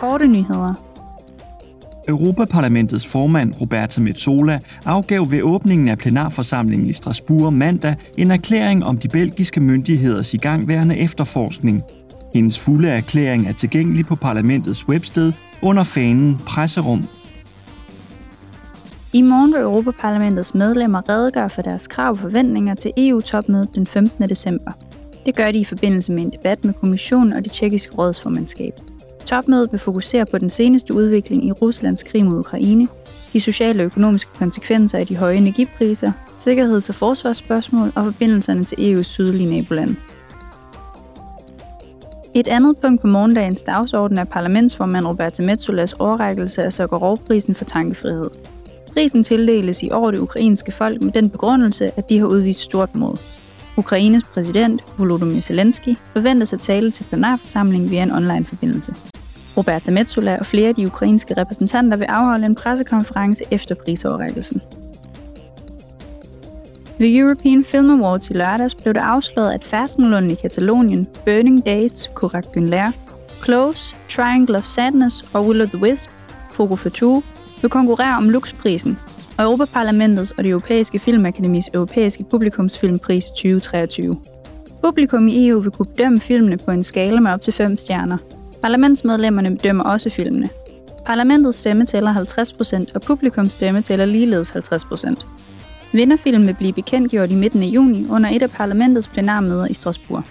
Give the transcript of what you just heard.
korte nyheder. Europaparlamentets formand Roberta Metsola afgav ved åbningen af plenarforsamlingen i Strasbourg mandag en erklæring om de belgiske myndigheders igangværende efterforskning. Hendes fulde erklæring er tilgængelig på parlamentets websted under fanen Presserum. I morgen vil Europaparlamentets medlemmer redegøre for deres krav og forventninger til EU-topmødet den 15. december. Det gør de i forbindelse med en debat med kommissionen og det tjekkiske rådsformandskab. Topmødet vil fokusere på den seneste udvikling i Ruslands krig mod Ukraine, de sociale og økonomiske konsekvenser af de høje energipriser, sikkerheds- og forsvarsspørgsmål og forbindelserne til EU's sydlige nabolande. Et andet punkt på morgendagens dagsorden er parlamentsformand Roberta Metsolas overrækkelse af Sakharov-prisen for tankefrihed. Prisen tildeles i år det ukrainske folk med den begrundelse, at de har udvist stort mod. Ukraines præsident, Volodymyr Zelensky, forventes at tale til plenarforsamlingen via en online-forbindelse. Roberta Metsola og flere af de ukrainske repræsentanter vil afholde en pressekonference efter prisoverrækkelsen. Ved European Film Awards i lørdags blev det afsløret, at Færdsmøllunden i Katalonien, Burning Dates, Corac Günler, Close, Triangle of Sadness og Will of the Wisp, Fogo Fatou, vil konkurrere om luksprisen, og Europaparlamentets og det europæiske filmakademis europæiske publikumsfilmpris 2023. Publikum i EU vil kunne bedømme filmene på en skala med op til 5 stjerner. Parlamentsmedlemmerne bedømmer også filmene. Parlamentets stemme tæller 50%, og publikums stemme tæller ligeledes 50%. Vinderfilmen vil blive bekendtgjort i midten af juni under et af parlamentets plenarmøder i Strasbourg.